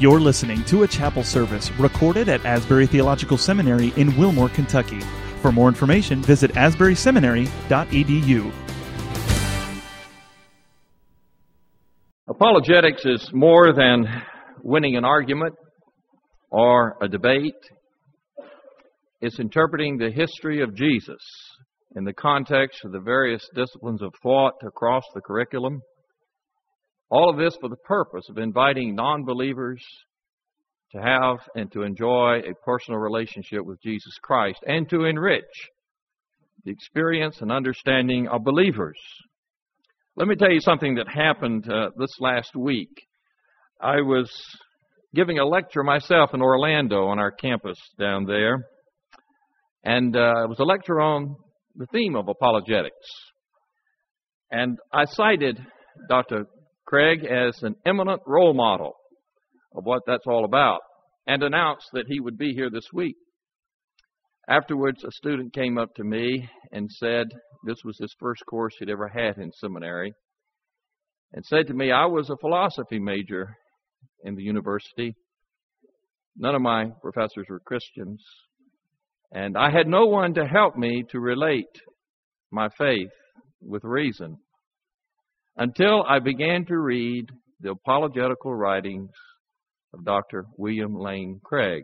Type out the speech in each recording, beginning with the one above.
You're listening to a chapel service recorded at Asbury Theological Seminary in Wilmore, Kentucky. For more information, visit asburyseminary.edu. Apologetics is more than winning an argument or a debate. It's interpreting the history of Jesus in the context of the various disciplines of thought across the curriculum. All of this for the purpose of inviting non believers to have and to enjoy a personal relationship with Jesus Christ and to enrich the experience and understanding of believers. Let me tell you something that happened uh, this last week. I was giving a lecture myself in Orlando on our campus down there, and uh, it was a lecture on the theme of apologetics. And I cited Dr. Craig as an eminent role model of what that's all about and announced that he would be here this week. Afterwards, a student came up to me and said this was his first course he'd ever had in seminary and said to me, I was a philosophy major in the university. None of my professors were Christians, and I had no one to help me to relate my faith with reason until I began to read the apologetical writings of Dr. William Lane Craig.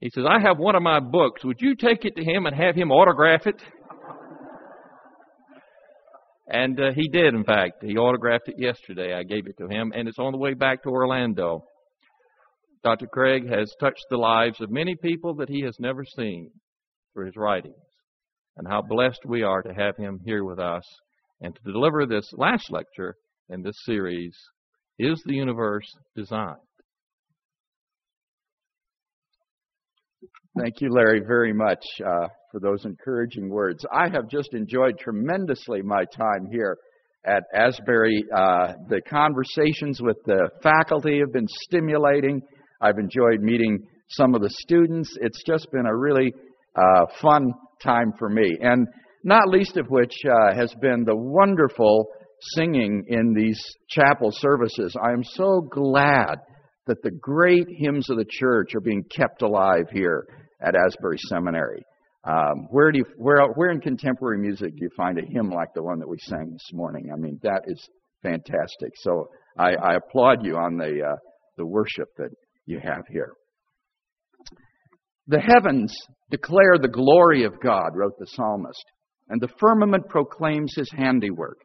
He says, I have one of my books. Would you take it to him and have him autograph it? And uh, he did, in fact. He autographed it yesterday. I gave it to him, and it's on the way back to Orlando. Dr. Craig has touched the lives of many people that he has never seen through his writings. And how blessed we are to have him here with us and to deliver this last lecture in this series, Is the Universe Designed? Thank you, Larry, very much uh, for those encouraging words. I have just enjoyed tremendously my time here at Asbury. Uh, the conversations with the faculty have been stimulating. I've enjoyed meeting some of the students. It's just been a really uh, fun time for me. And not least of which uh, has been the wonderful singing in these chapel services. I am so glad that the great hymns of the church are being kept alive here at Asbury Seminary. Um, where do you, where, where in contemporary music do you find a hymn like the one that we sang this morning? I mean, that is fantastic. So I, I applaud you on the uh, the worship that you have here. The heavens declare the glory of God, wrote the psalmist and the firmament proclaims his handiwork.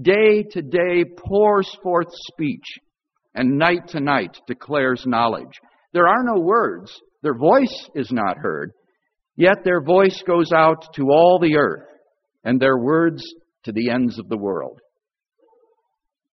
Day to day pours forth speech, and night to night declares knowledge. There are no words, their voice is not heard, yet their voice goes out to all the earth, and their words to the ends of the world.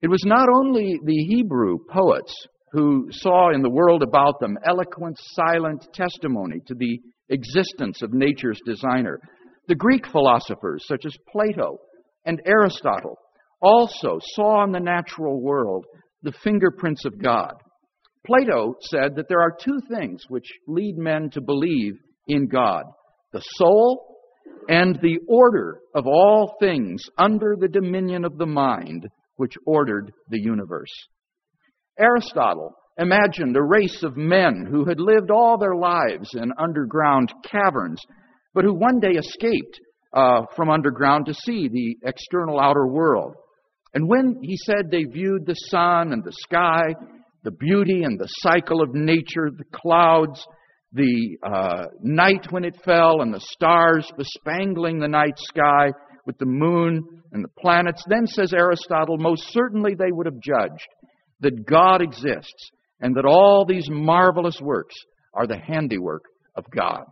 It was not only the Hebrew poets who saw in the world about them eloquent, silent testimony to the existence of nature's designer. The Greek philosophers, such as Plato and Aristotle, also saw in the natural world the fingerprints of God. Plato said that there are two things which lead men to believe in God the soul and the order of all things under the dominion of the mind which ordered the universe. Aristotle imagined a race of men who had lived all their lives in underground caverns but who one day escaped uh, from underground to see the external outer world. And when he said they viewed the sun and the sky, the beauty and the cycle of nature, the clouds, the uh, night when it fell, and the stars bespangling the night sky with the moon and the planets, then says Aristotle, most certainly they would have judged that God exists and that all these marvelous works are the handiwork of God.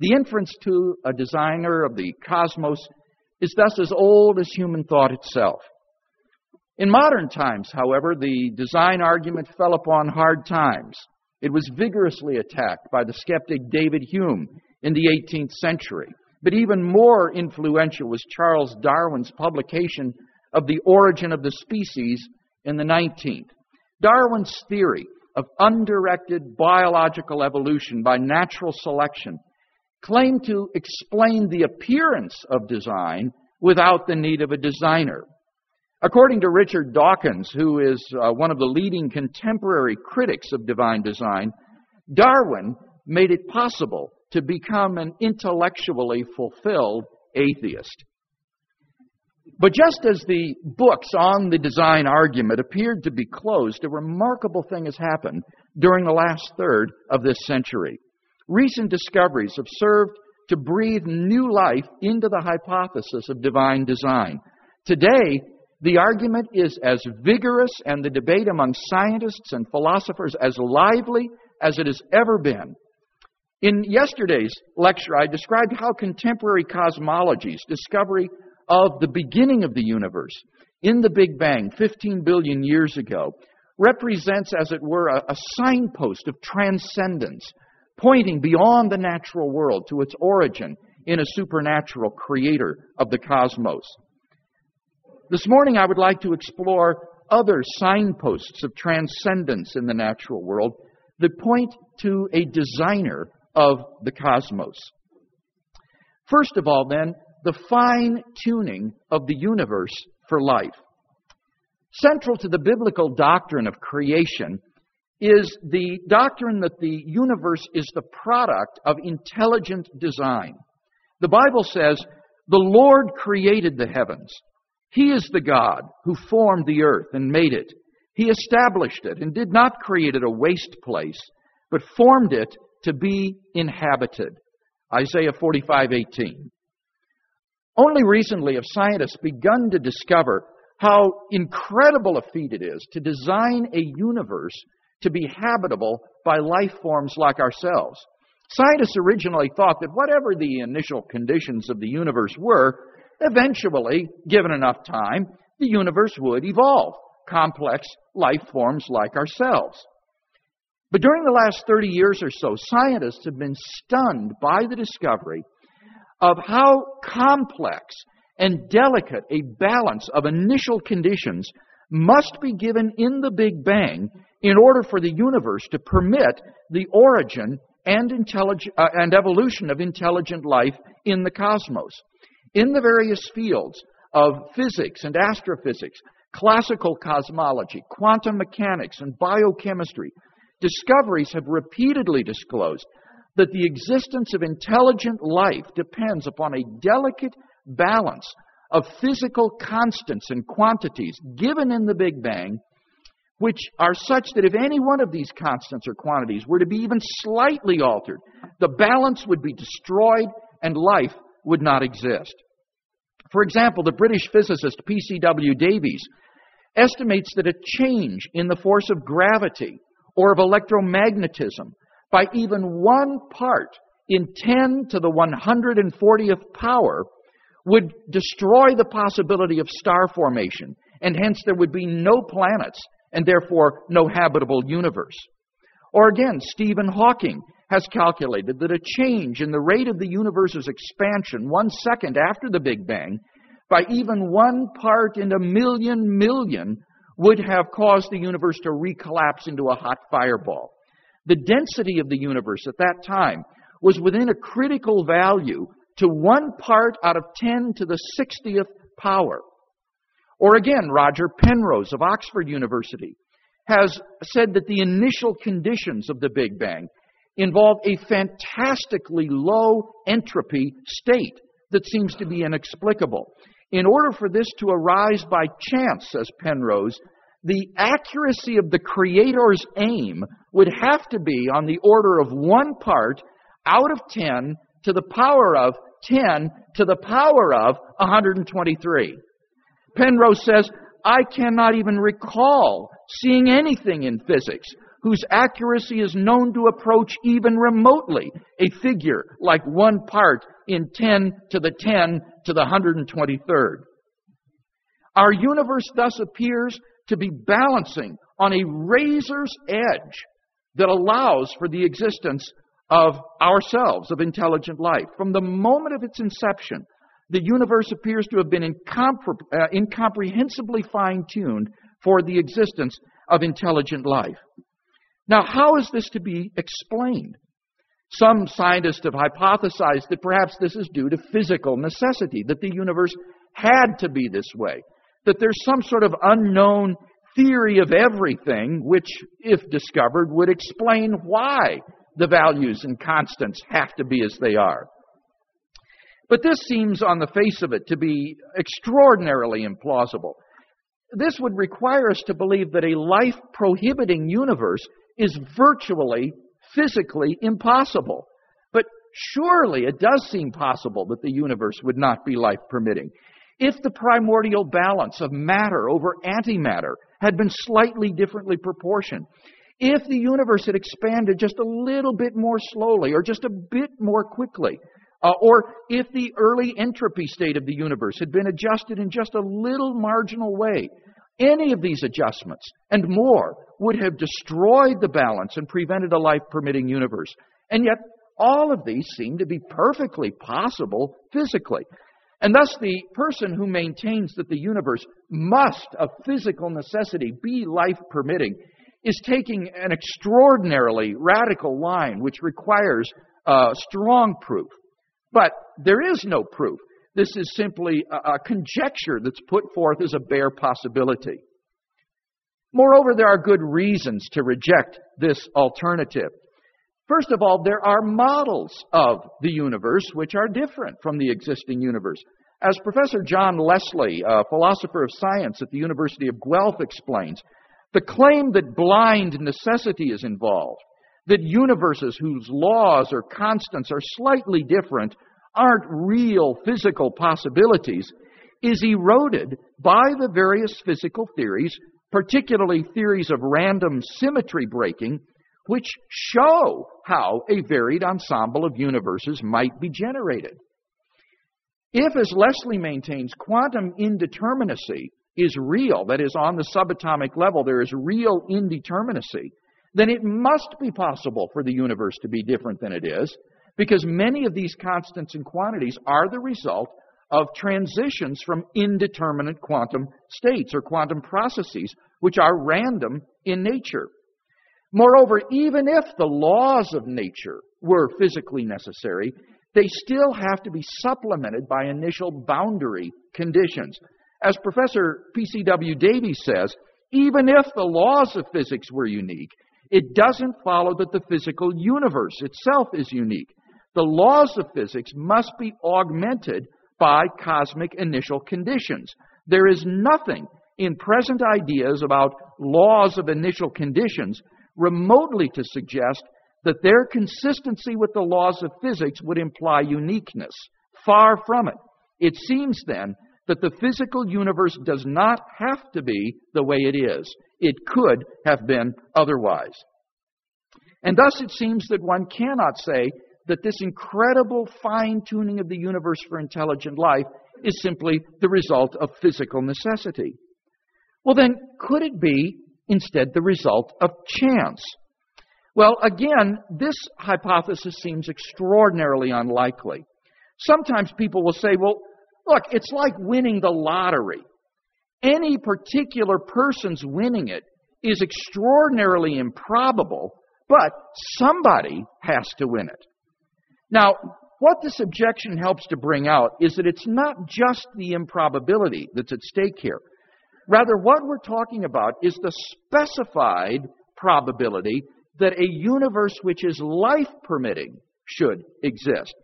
The inference to a designer of the cosmos is thus as old as human thought itself. In modern times, however, the design argument fell upon hard times. It was vigorously attacked by the skeptic David Hume in the 18th century. But even more influential was Charles Darwin's publication of The Origin of the Species in the 19th. Darwin's theory of undirected biological evolution by natural selection claim to explain the appearance of design without the need of a designer. According to Richard Dawkins, who is uh, one of the leading contemporary critics of divine design, Darwin made it possible to become an intellectually fulfilled atheist. But just as the books on the design argument appeared to be closed, a remarkable thing has happened during the last third of this century. Recent discoveries have served to breathe new life into the hypothesis of divine design. Today, the argument is as vigorous and the debate among scientists and philosophers as lively as it has ever been. In yesterday's lecture, I described how contemporary cosmology's discovery of the beginning of the universe in the Big Bang 15 billion years ago represents, as it were, a, a signpost of transcendence, pointing beyond the natural world to its origin in a supernatural creator of the cosmos. This morning, I would like to explore other signposts of transcendence in the natural world that point to a designer of the cosmos. First of all, then, the fine tuning of the universe for life. Central to the biblical doctrine of creation is the doctrine that the universe is the product of intelligent design. The Bible says, The Lord created the heavens. He is the God who formed the earth and made it. He established it and did not create it a waste place, but formed it to be inhabited. Isaiah 45:18. Only recently have scientists begun to discover how incredible a feat it is to design a universe to be habitable by life forms like ourselves. Scientists originally thought that whatever the initial conditions of the universe were, eventually, given enough time, the universe would evolve complex life forms like ourselves. But during the last 30 years or so, scientists have been stunned by the discovery of how complex and delicate a balance of initial conditions must be given in the Big Bang in order for the universe to permit the origin and, uh, and evolution of intelligent life in the cosmos. In the various fields of physics and astrophysics, classical cosmology, quantum mechanics, and biochemistry, discoveries have repeatedly disclosed that the existence of intelligent life depends upon a delicate balance of physical constants and quantities given in the Big Bang, which are such that if any one of these constants or quantities were to be even slightly altered, the balance would be destroyed and life would not exist. For example, the British physicist P.C.W. Davies estimates that a change in the force of gravity or of electromagnetism by even one part in 10 to the 140th power would destroy the possibility of star formation, and hence there would be no planets and therefore no habitable universe. Or again, Stephen Hawking has calculated that a change in the rate of the universe's expansion one second after the Big Bang by even one part in a million million would have caused the universe to recollapse into a hot fireball. The density of the universe at that time was within a critical value to one part out of 10 to the 60th power. Or again, Roger Penrose of Oxford University has said that the initial conditions of the Big Bang involve a fantastically low entropy state that seems to be inexplicable. In order for this to arise by chance, says Penrose, the accuracy of the Creator's aim would have to be on the order of one part out of 10 to the power of 10 to the power of 123. Penrose says, I cannot even recall seeing anything in physics whose accuracy is known to approach even remotely a figure like one part in 10 to the 10 to the 123rd. Our universe thus appears to be balancing on a razor's edge that allows for the existence of ourselves, of intelligent life. From the moment of its inception, the universe appears to have been incompre- uh, incomprehensibly fine tuned for the existence of intelligent life. Now, how is this to be explained? Some scientists have hypothesized that perhaps this is due to physical necessity, that the universe had to be this way. that there's some sort of unknown theory of everything, which, if discovered, would explain why the values and constants have to be as they are. But this seems, on the face of it, to be extraordinarily implausible. This would require us to believe that a life prohibiting universe is virtually, physically impossible. But surely it does seem possible that the universe would not be life permitting. If the primordial balance of matter over antimatter had been slightly differently proportioned, if the universe had expanded just a little bit more slowly or just a bit more quickly, uh, or if the early entropy state of the universe had been adjusted in just a little marginal way, any of these adjustments and more would have destroyed the balance and prevented a life permitting universe. And yet, all of these seem to be perfectly possible physically. And thus, the person who maintains that the universe must, of physical necessity, be life permitting is taking an extraordinarily radical line which requires uh, strong proof. But there is no proof. This is simply a, a conjecture that's put forth as a bare possibility. Moreover, there are good reasons to reject this alternative. First of all, there are models of the universe which are different from the existing universe. As Professor John Leslie, a philosopher of science at the University of Guelph, explains, the claim that blind necessity is involved, that universes whose laws or constants are slightly different aren't real physical possibilities is eroded by the various physical theories, particularly theories of random symmetry breaking, which show how a varied ensemble of universes might be generated. If, as Leslie maintains, quantum indeterminacy is real, that is, on the subatomic level there is real indeterminacy, then it must be possible for the universe to be different than it is, because many of these constants and quantities are the result of transitions from indeterminate quantum states or quantum processes, which are random in nature. Moreover, even if the laws of nature were physically necessary, they still have to be supplemented by initial boundary conditions. As Professor P.C.W. Davies says, even if the laws of physics were unique, it doesn't follow that the physical universe itself is unique the laws of physics must be augmented by cosmic initial conditions. There is nothing in present ideas about laws of initial conditions remotely to suggest that their consistency with the laws of physics would imply uniqueness. Far from it. It seems then that the physical universe does not have to be the way it is. It could have been otherwise. And thus it seems that one cannot say that this incredible fine tuning of the universe for intelligent life is simply the result of physical necessity. Well, then, could it be instead the result of chance? Well, again, this hypothesis seems extraordinarily unlikely. Sometimes people will say, well, look, it's like winning the lottery. Any particular person's winning it is extraordinarily improbable, but somebody has to win it. Now, what this objection helps to bring out is that it's not just the improbability that's at stake here. Rather, what we're talking about is the specified probability that a universe which is life permitting should exist.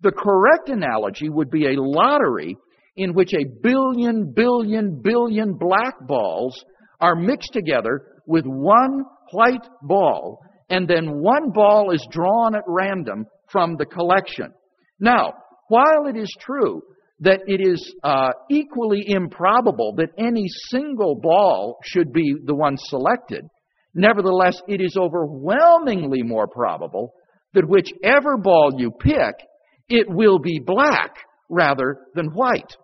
The correct analogy would be a lottery in which a billion, billion, billion black balls are mixed together with one white ball, and then one ball is drawn at random from the collection. Now, while it is true that it is uh, equally improbable that any single ball should be the one selected, nevertheless, it is overwhelmingly more probable that whichever ball you pick, it will be black rather than white.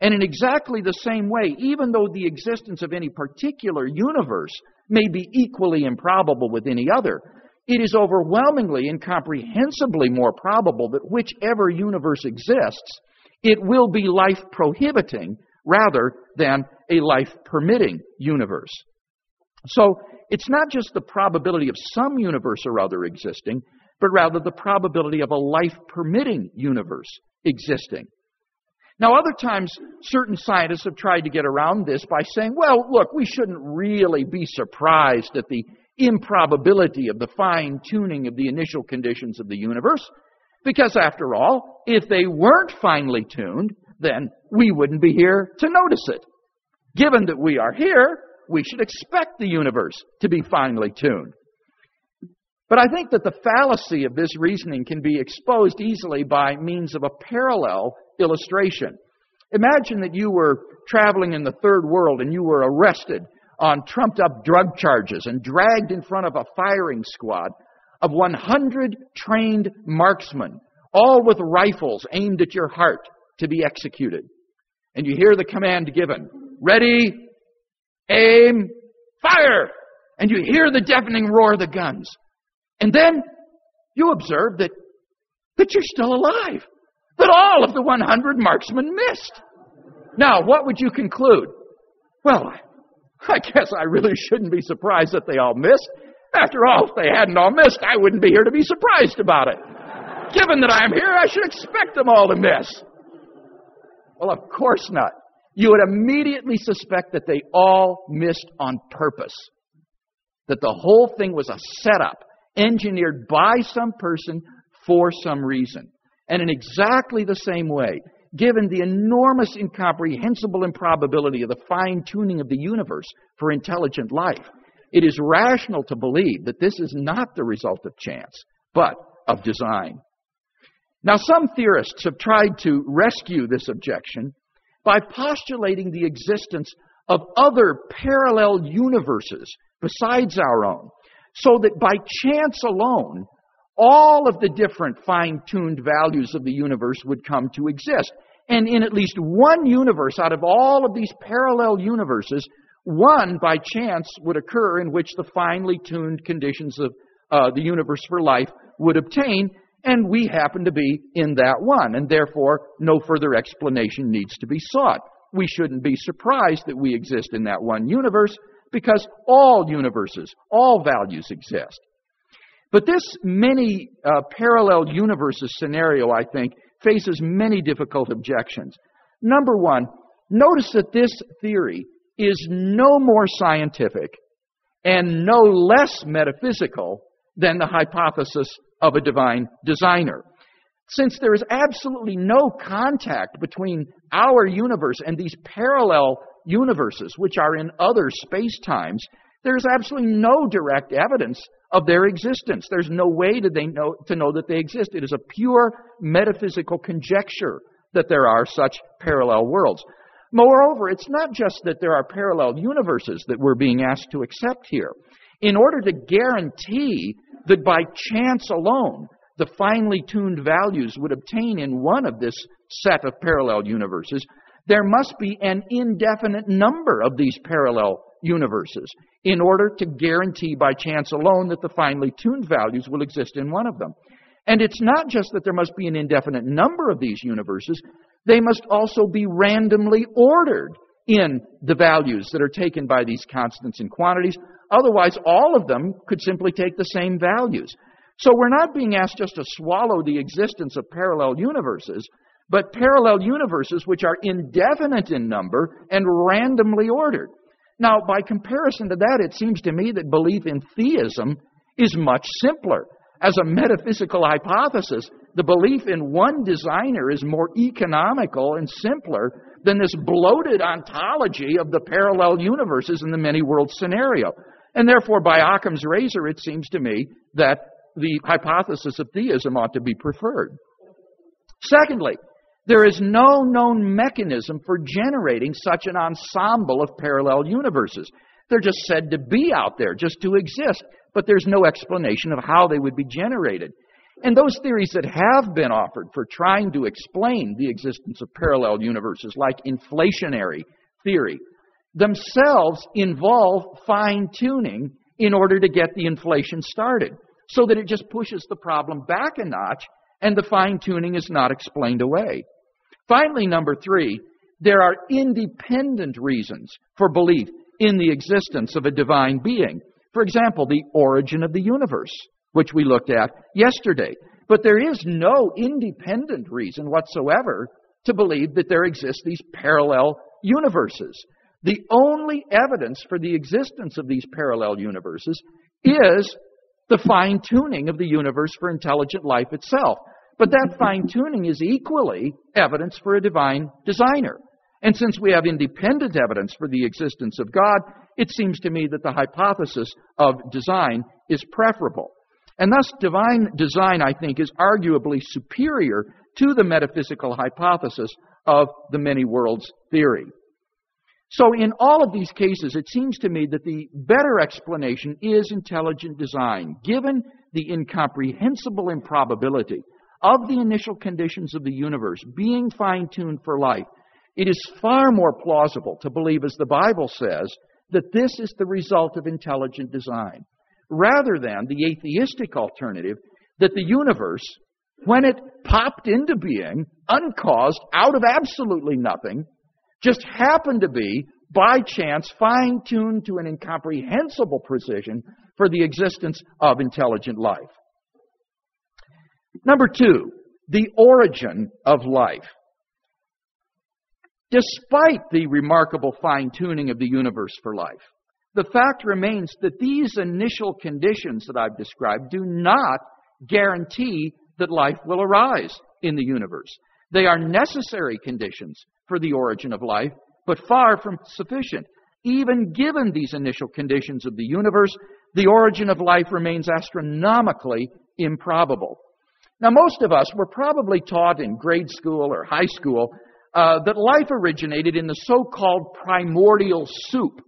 And in exactly the same way, even though the existence of any particular universe may be equally improbable with any other, it is overwhelmingly, incomprehensibly more probable that whichever universe exists, it will be life prohibiting rather than a life permitting universe. So it's not just the probability of some universe or other existing, but rather the probability of a life permitting universe existing. Now, other times, certain scientists have tried to get around this by saying, well, look, we shouldn't really be surprised at the improbability of the fine tuning of the initial conditions of the universe, because after all, if they weren't finely tuned, then we wouldn't be here to notice it. Given that we are here, we should expect the universe to be finely tuned. But I think that the fallacy of this reasoning can be exposed easily by means of a parallel illustration. Imagine that you were traveling in the third world and you were arrested on trumped up drug charges and dragged in front of a firing squad of 100 trained marksmen, all with rifles aimed at your heart to be executed. And you hear the command given, ready, aim, fire! And you hear the deafening roar of the guns. And then you observe that, that you're still alive. That all of the 100 marksmen missed. Now, what would you conclude? Well, I guess I really shouldn't be surprised that they all missed. After all, if they hadn't all missed, I wouldn't be here to be surprised about it. Given that I am here, I should expect them all to miss. Well, of course not. You would immediately suspect that they all missed on purpose. That the whole thing was a setup engineered by some person for some reason. And in exactly the same way, given the enormous incomprehensible improbability of the fine tuning of the universe for intelligent life, it is rational to believe that this is not the result of chance, but of design. Now, some theorists have tried to rescue this objection by postulating the existence of other parallel universes besides our own, so that by chance alone, all of the different fine tuned values of the universe would come to exist. And in at least one universe out of all of these parallel universes, one by chance would occur in which the finely tuned conditions of uh, the universe for life would obtain, and we happen to be in that one, and therefore no further explanation needs to be sought. We shouldn't be surprised that we exist in that one universe because all universes, all values exist. But this many uh, parallel universes scenario, I think, faces many difficult objections. Number one, notice that this theory is no more scientific and no less metaphysical than the hypothesis of a divine designer. Since there is absolutely no contact between our universe and these parallel universes, which are in other space times, there's absolutely no direct evidence of their existence. There's no way to, they know, to know that they exist. It is a pure metaphysical conjecture that there are such parallel worlds. Moreover, it's not just that there are parallel universes that we're being asked to accept here. In order to guarantee that by chance alone the finely tuned values would obtain in one of this set of parallel universes, there must be an indefinite number of these parallel universes in order to guarantee by chance alone that the finely tuned values will exist in one of them. And it's not just that there must be an indefinite number of these universes, they must also be randomly ordered in the values that are taken by these constants and quantities. Otherwise, all of them could simply take the same values. So we're not being asked just to swallow the existence of parallel universes, but parallel universes which are indefinite in number and randomly ordered. Now, by comparison to that, it seems to me that belief in theism is much simpler. As a metaphysical hypothesis, the belief in one designer is more economical and simpler than this bloated ontology of the parallel universes in the many world scenario. And therefore, by Occam's razor, it seems to me that the hypothesis of theism ought to be preferred. Secondly, there is no known mechanism for generating such an ensemble of parallel universes. They're just said to be out there, just to exist, but there's no explanation of how they would be generated. And those theories that have been offered for trying to explain the existence of parallel universes, like inflationary theory, themselves involve fine tuning in order to get the inflation started, so that it just pushes the problem back a notch and the fine tuning is not explained away. Finally, number three, there are independent reasons for belief in the existence of a divine being. For example, the origin of the universe, which we looked at yesterday. But there is no independent reason whatsoever to believe that there exist these parallel universes. The only evidence for the existence of these parallel universes is the fine tuning of the universe for intelligent life itself. But that fine tuning is equally evidence for a divine designer. And since we have independent evidence for the existence of God, it seems to me that the hypothesis of design is preferable. And thus, divine design, I think, is arguably superior to the metaphysical hypothesis of the many worlds theory. So, in all of these cases, it seems to me that the better explanation is intelligent design, given the incomprehensible improbability of the initial conditions of the universe being fine tuned for life. It is far more plausible to believe, as the Bible says, that this is the result of intelligent design, rather than the atheistic alternative that the universe, when it popped into being, uncaused, out of absolutely nothing, just happened to be, by chance, fine tuned to an incomprehensible precision for the existence of intelligent life. Number two, the origin of life. Despite the remarkable fine tuning of the universe for life, the fact remains that these initial conditions that I've described do not guarantee that life will arise in the universe. They are necessary conditions for the origin of life, but far from sufficient. Even given these initial conditions of the universe, the origin of life remains astronomically improbable. Now, most of us were probably taught in grade school or high school uh, that life originated in the so called primordial soup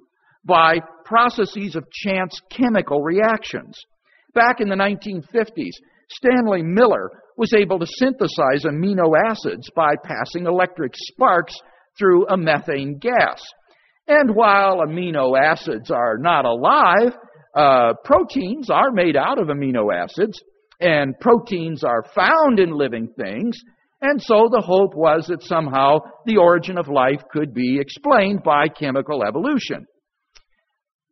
by processes of chance chemical reactions. Back in the 1950s, Stanley Miller was able to synthesize amino acids by passing electric sparks through a methane gas. And while amino acids are not alive, uh, proteins are made out of amino acids, and proteins are found in living things, and so the hope was that somehow the origin of life could be explained by chemical evolution.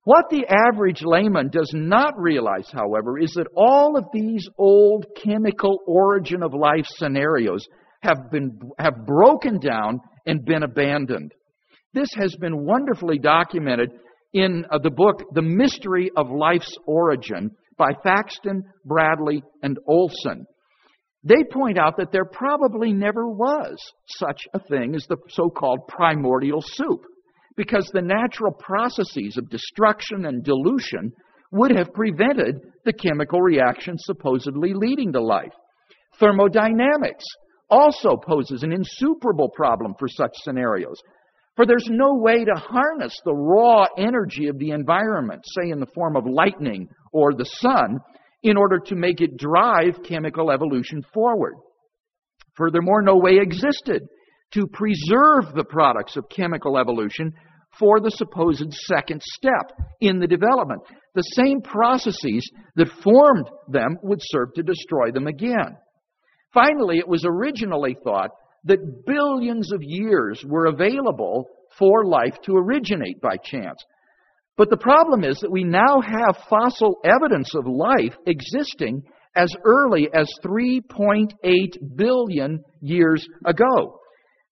What the average layman does not realize, however, is that all of these old chemical origin of life scenarios have been have broken down and been abandoned. This has been wonderfully documented in uh, the book The Mystery of Life's Origin by Thaxton, Bradley, and Olsen. They point out that there probably never was such a thing as the so-called primordial soup because the natural processes of destruction and dilution would have prevented the chemical reactions supposedly leading to life. Thermodynamics also poses an insuperable problem for such scenarios. For there's no way to harness the raw energy of the environment, say in the form of lightning or the sun, in order to make it drive chemical evolution forward. Furthermore, no way existed to preserve the products of chemical evolution for the supposed second step in the development. The same processes that formed them would serve to destroy them again. Finally, it was originally thought that billions of years were available for life to originate by chance. But the problem is that we now have fossil evidence of life existing as early as 3.8 billion years ago.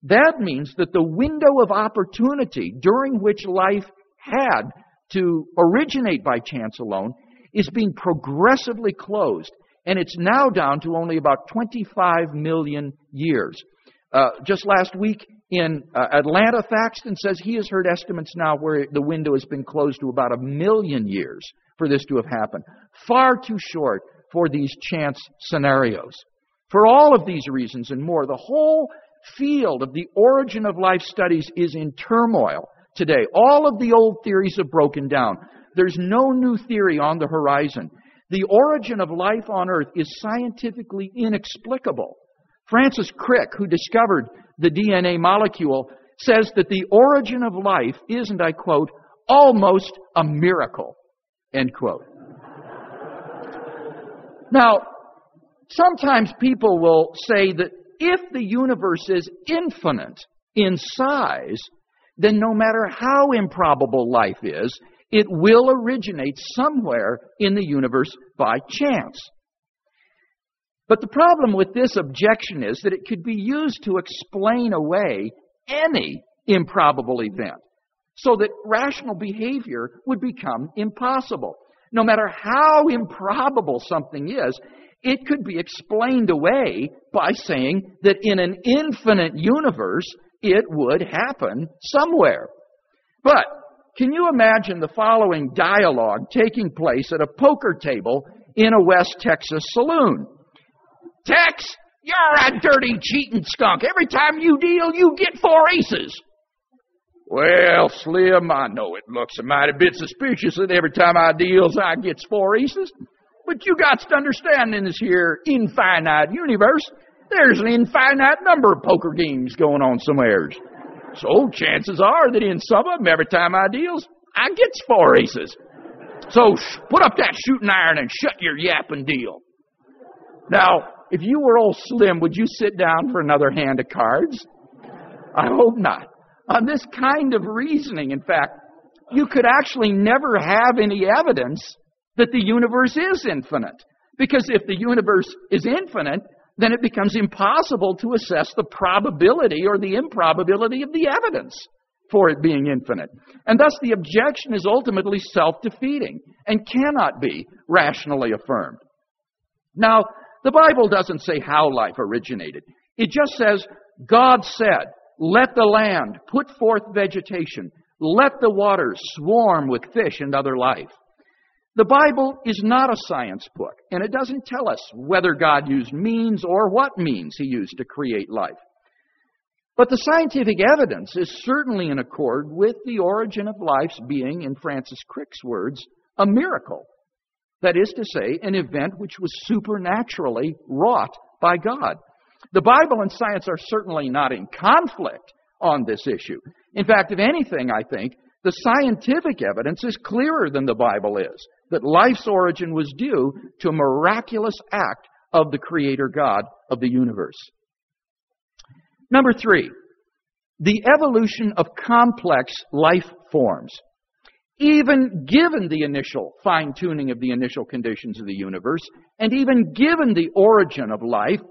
That means that the window of opportunity during which life had to originate by chance alone is being progressively closed, and it's now down to only about 25 million years. Uh, just last week in uh, Atlanta, Thaxton says he has heard estimates now where the window has been closed to about a million years for this to have happened. Far too short for these chance scenarios. For all of these reasons and more, the whole field of the origin of life studies is in turmoil today. All of the old theories have broken down. There's no new theory on the horizon. The origin of life on earth is scientifically inexplicable. Francis Crick, who discovered the DNA molecule, says that the origin of life is, and I quote, almost a miracle, end quote. now, sometimes people will say that if the universe is infinite in size, then no matter how improbable life is, it will originate somewhere in the universe by chance. But the problem with this objection is that it could be used to explain away any improbable event so that rational behavior would become impossible. No matter how improbable something is, it could be explained away by saying that in an infinite universe, it would happen somewhere. But can you imagine the following dialogue taking place at a poker table in a West Texas saloon? Tex, you're a dirty cheating skunk. Every time you deal, you get four aces. Well, Slim, I know it looks a mighty bit suspicious that every time I deals, I gets four aces. But you got to understand in this here infinite universe, there's an infinite number of poker games going on somewheres. So chances are that in some of them, every time I deals, I gets four aces. So put up that shooting iron and shut your yapping deal. Now, if you were old Slim, would you sit down for another hand of cards? I hope not. On this kind of reasoning, in fact, you could actually never have any evidence that the universe is infinite. Because if the universe is infinite, then it becomes impossible to assess the probability or the improbability of the evidence for it being infinite. And thus the objection is ultimately self-defeating and cannot be rationally affirmed. Now, the Bible doesn't say how life originated. It just says, God said, let the land put forth vegetation. Let the waters swarm with fish and other life. The Bible is not a science book, and it doesn't tell us whether God used means or what means he used to create life. But the scientific evidence is certainly in accord with the origin of life's being, in Francis Crick's words, a miracle. That is to say, an event which was supernaturally wrought by God. The Bible and science are certainly not in conflict on this issue. In fact, if anything, I think, the scientific evidence is clearer than the Bible is that life's origin was due to a miraculous act of the Creator God of the universe. Number three, the evolution of complex life forms even given the initial fine tuning of the initial conditions of the universe, and even given the origin of life,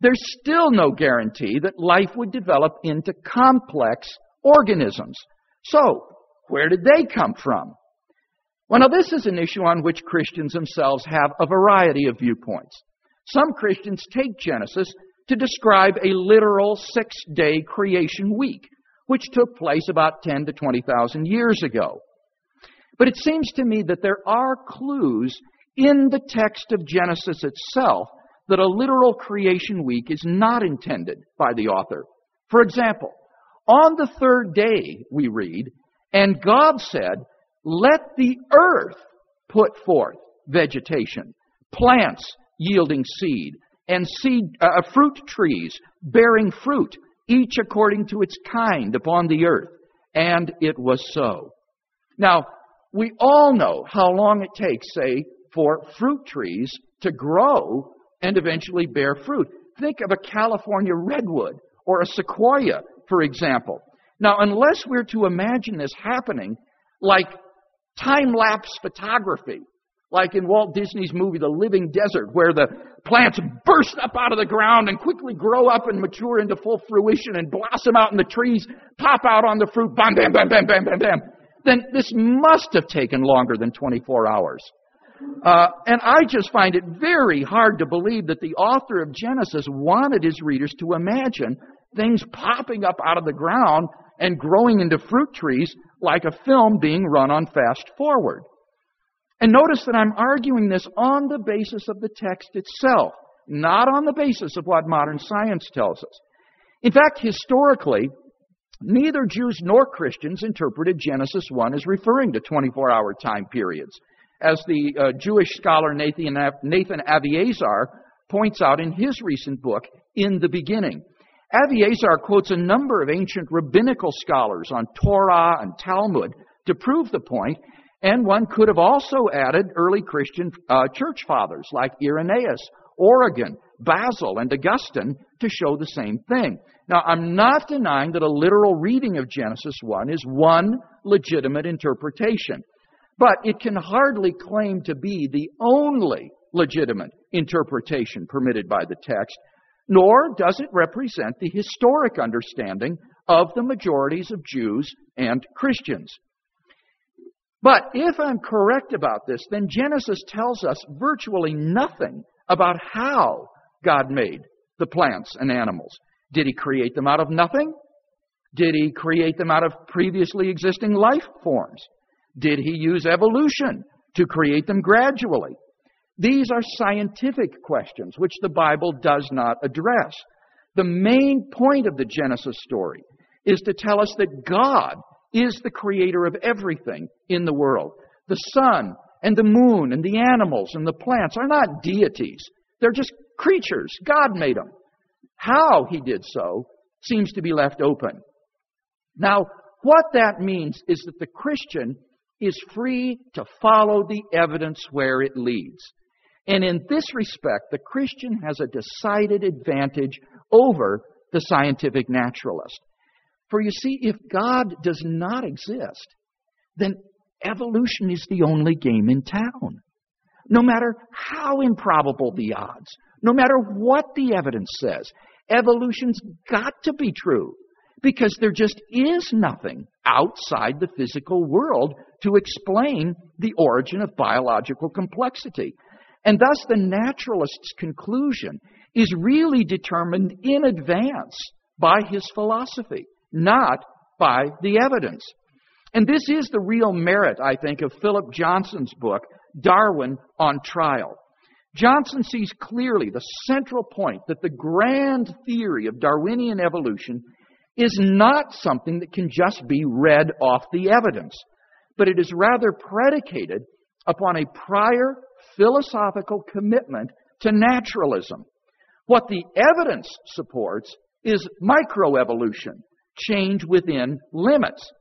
there's still no guarantee that life would develop into complex organisms. So, where did they come from? Well, now this is an issue on which Christians themselves have a variety of viewpoints. Some Christians take Genesis to describe a literal six day creation week, which took place about 10 to 20,000 years ago. But it seems to me that there are clues in the text of Genesis itself that a literal creation week is not intended by the author. For example, on the third day, we read, and God said, let the earth put forth vegetation, plants yielding seed, and seed, uh, fruit trees bearing fruit, each according to its kind upon the earth. And it was so. Now, we all know how long it takes, say, for fruit trees to grow and eventually bear fruit. Think of a California redwood or a sequoia, for example. Now, unless we're to imagine this happening like time lapse photography, like in Walt Disney's movie The Living Desert, where the plants burst up out of the ground and quickly grow up and mature into full fruition and blossom out and the trees pop out on the fruit, bam, bam, bam, bam, bam, bam, bam then this must have taken longer than 24 hours. Uh, and I just find it very hard to believe that the author of Genesis wanted his readers to imagine things popping up out of the ground and growing into fruit trees like a film being run on fast forward. And notice that I'm arguing this on the basis of the text itself, not on the basis of what modern science tells us. In fact, historically, Neither Jews nor Christians interpreted Genesis 1 as referring to 24 hour time periods. As the uh, Jewish scholar Nathan, Nathan Aviezer points out in his recent book, In the Beginning. Aviezer quotes a number of ancient rabbinical scholars on Torah and Talmud to prove the point, and one could have also added early Christian uh, church fathers like Irenaeus, Origen, Basil, and Augustine to show the same thing. Now, I'm not denying that a literal reading of Genesis 1 is one legitimate interpretation, but it can hardly claim to be the only legitimate interpretation permitted by the text, nor does it represent the historic understanding of the majorities of Jews and Christians. But if I'm correct about this, then Genesis tells us virtually nothing about how God made the plants and animals. Did he create them out of nothing? Did he create them out of previously existing life forms? Did he use evolution to create them gradually? These are scientific questions which the Bible does not address. The main point of the Genesis story is to tell us that God is the creator of everything in the world. The sun and the moon and the animals and the plants are not deities. They're just creatures. God made them. How he did so seems to be left open. Now, what that means is that the Christian is free to follow the evidence where it leads. And in this respect, the Christian has a decided advantage over the scientific naturalist. For you see, if God does not exist, then evolution is the only game in town. No matter how improbable the odds, no matter what the evidence says, evolution's got to be true because there just is nothing outside the physical world to explain the origin of biological complexity. And thus the naturalist's conclusion is really determined in advance by his philosophy not by the evidence. And this is the real merit, I think, of Philip Johnson's book, Darwin on Trial. Johnson sees clearly the central point that the grand theory of Darwinian evolution is not something that can just be read off the evidence, but it is rather predicated upon a prior philosophical commitment to naturalism. What the evidence supports is microevolution, change within limits.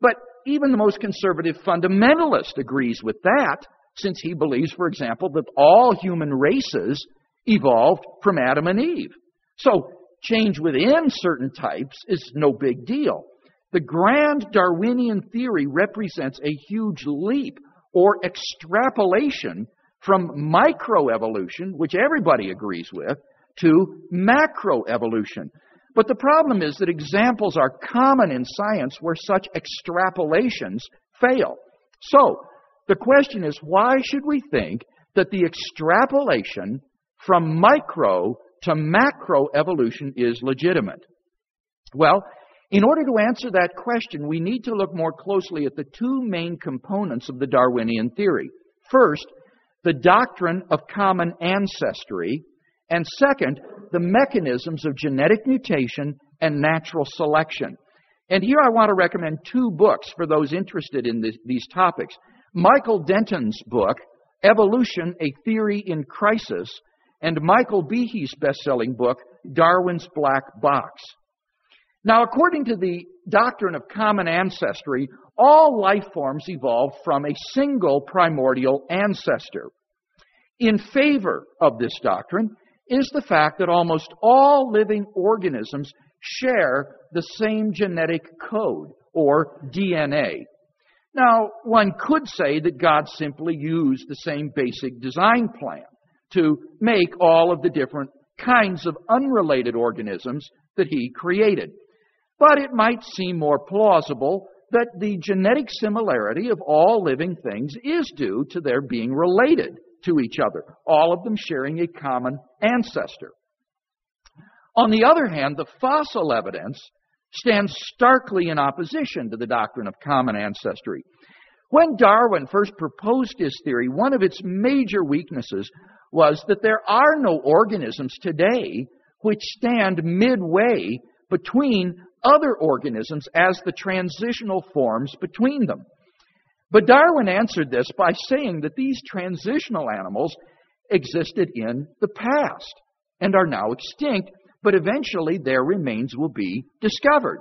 But even the most conservative fundamentalist agrees with that, since he believes, for example, that all human races evolved from Adam and Eve. So, change within certain types is no big deal. The grand Darwinian theory represents a huge leap or extrapolation from microevolution, which everybody agrees with, to macroevolution, but the problem is that examples are common in science where such extrapolations fail. So, the question is why should we think that the extrapolation from micro to macro evolution is legitimate? Well, in order to answer that question, we need to look more closely at the two main components of the Darwinian theory. First, the doctrine of common ancestry, and second, the mechanisms of genetic mutation and natural selection. And here I want to recommend two books for those interested in this, these topics. Michael Denton's book, Evolution, A Theory in Crisis, and Michael Behe's best-selling book, Darwin's Black Box. Now, according to the doctrine of common ancestry, all life forms evolved from a single primordial ancestor. In favor of this doctrine is the fact that almost all living organisms share the same genetic code, or DNA. Now, one could say that God simply used the same basic design plan to make all of the different kinds of unrelated organisms that He created. But it might seem more plausible that the genetic similarity of all living things is due to their being related to each other, all of them sharing a common ancestor. On the other hand, the fossil evidence stands starkly in opposition to the doctrine of common ancestry. When Darwin first proposed his theory, one of its major weaknesses was that there are no organisms today which stand midway between other organisms as the transitional forms between them. But Darwin answered this by saying that these transitional animals existed in the past and are now extinct, but eventually their remains will be discovered.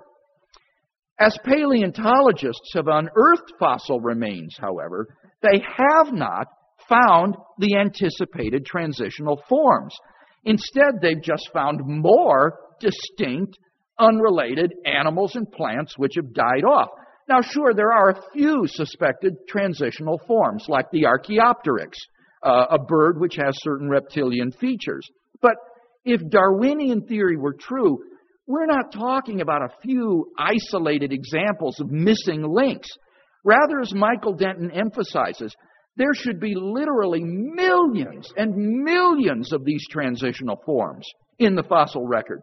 As paleontologists have unearthed fossil remains, however, they have not found the anticipated transitional forms. Instead, they've just found more distinct, unrelated animals and plants which have died off. Now, sure, there are a few suspected transitional forms, like the Archaeopteryx, uh, a bird which has certain reptilian features. But if Darwinian theory were true, we're not talking about a few isolated examples of missing links. Rather, as Michael Denton emphasizes, there should be literally millions and millions of these transitional forms in the fossil record.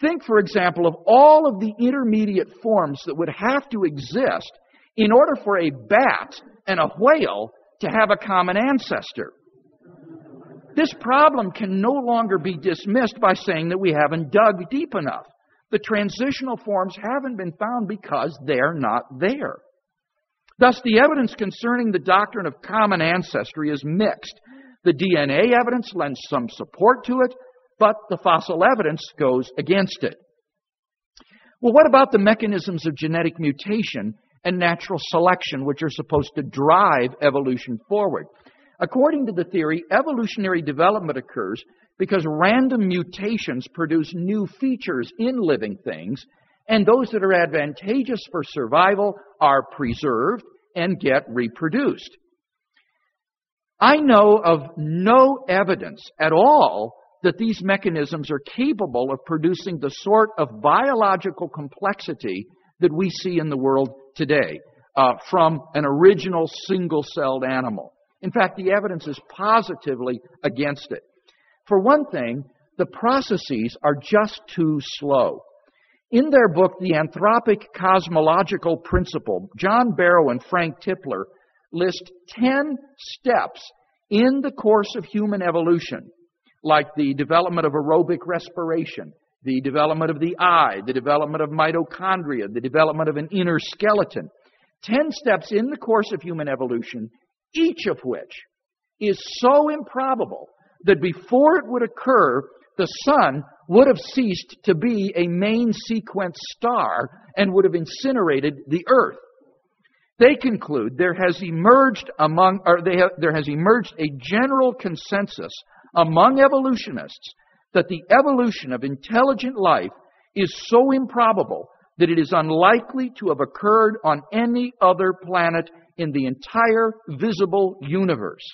Think, for example, of all of the intermediate forms that would have to exist in order for a bat and a whale to have a common ancestor. This problem can no longer be dismissed by saying that we haven't dug deep enough. The transitional forms haven't been found because they're not there. Thus, the evidence concerning the doctrine of common ancestry is mixed. The DNA evidence lends some support to it, but the fossil evidence goes against it. Well, what about the mechanisms of genetic mutation and natural selection, which are supposed to drive evolution forward? According to the theory, evolutionary development occurs because random mutations produce new features in living things, and those that are advantageous for survival are preserved and get reproduced. I know of no evidence at all that these mechanisms are capable of producing the sort of biological complexity that we see in the world today uh, from an original single celled animal. In fact, the evidence is positively against it. For one thing, the processes are just too slow. In their book, The Anthropic Cosmological Principle, John Barrow and Frank Tipler list 10 steps in the course of human evolution, like the development of aerobic respiration, the development of the eye, the development of mitochondria, the development of an inner skeleton. 10 steps in the course of human evolution each of which is so improbable that before it would occur, the sun would have ceased to be a main sequence star and would have incinerated the earth. They conclude there has emerged among, or have, there has emerged a general consensus among evolutionists that the evolution of intelligent life is so improbable that it is unlikely to have occurred on any other planet in the entire visible universe.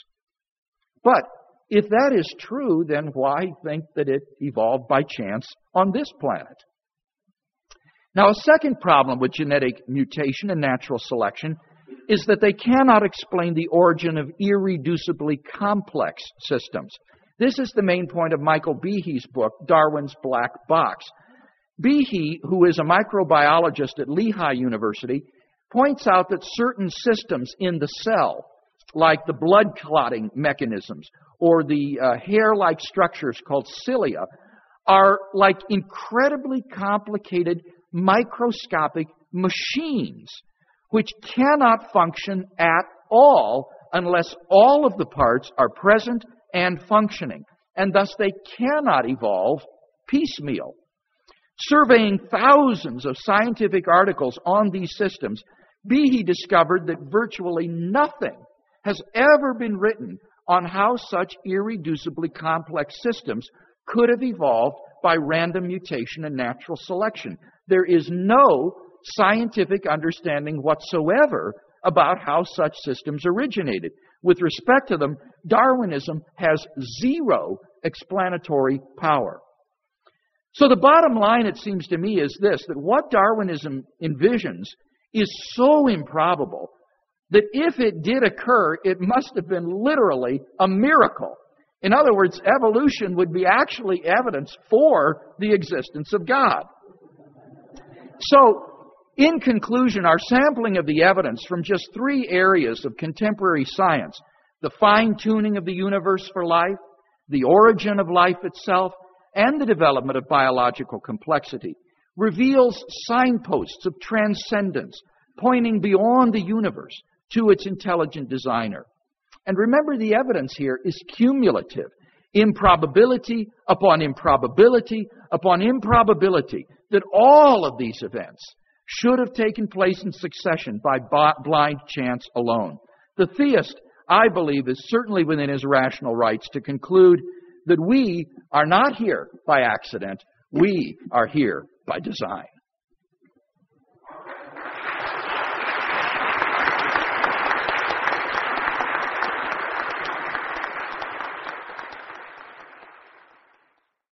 But if that is true, then why think that it evolved by chance on this planet? Now, a second problem with genetic mutation and natural selection is that they cannot explain the origin of irreducibly complex systems. This is the main point of Michael Behe's book, Darwin's Black Box. Behe, who is a microbiologist at Lehigh University, points out that certain systems in the cell, like the blood clotting mechanisms or the uh, hair like structures called cilia, are like incredibly complicated microscopic machines which cannot function at all unless all of the parts are present and functioning, and thus they cannot evolve piecemeal. Surveying thousands of scientific articles on these systems, Behe discovered that virtually nothing has ever been written on how such irreducibly complex systems could have evolved by random mutation and natural selection. There is no scientific understanding whatsoever about how such systems originated. With respect to them, Darwinism has zero explanatory power. So the bottom line, it seems to me, is this that what Darwinism envisions is so improbable that if it did occur, it must have been literally a miracle. In other words, evolution would be actually evidence for the existence of God. So, in conclusion, our sampling of the evidence from just three areas of contemporary science the fine tuning of the universe for life, the origin of life itself, and the development of biological complexity reveals signposts of transcendence, pointing beyond the universe to its intelligent designer. And remember, the evidence here is cumulative. Improbability upon improbability upon improbability that all of these events should have taken place in succession by blind chance alone. The theist, I believe, is certainly within his rational rights to conclude that we are not here by accident, we are here by design.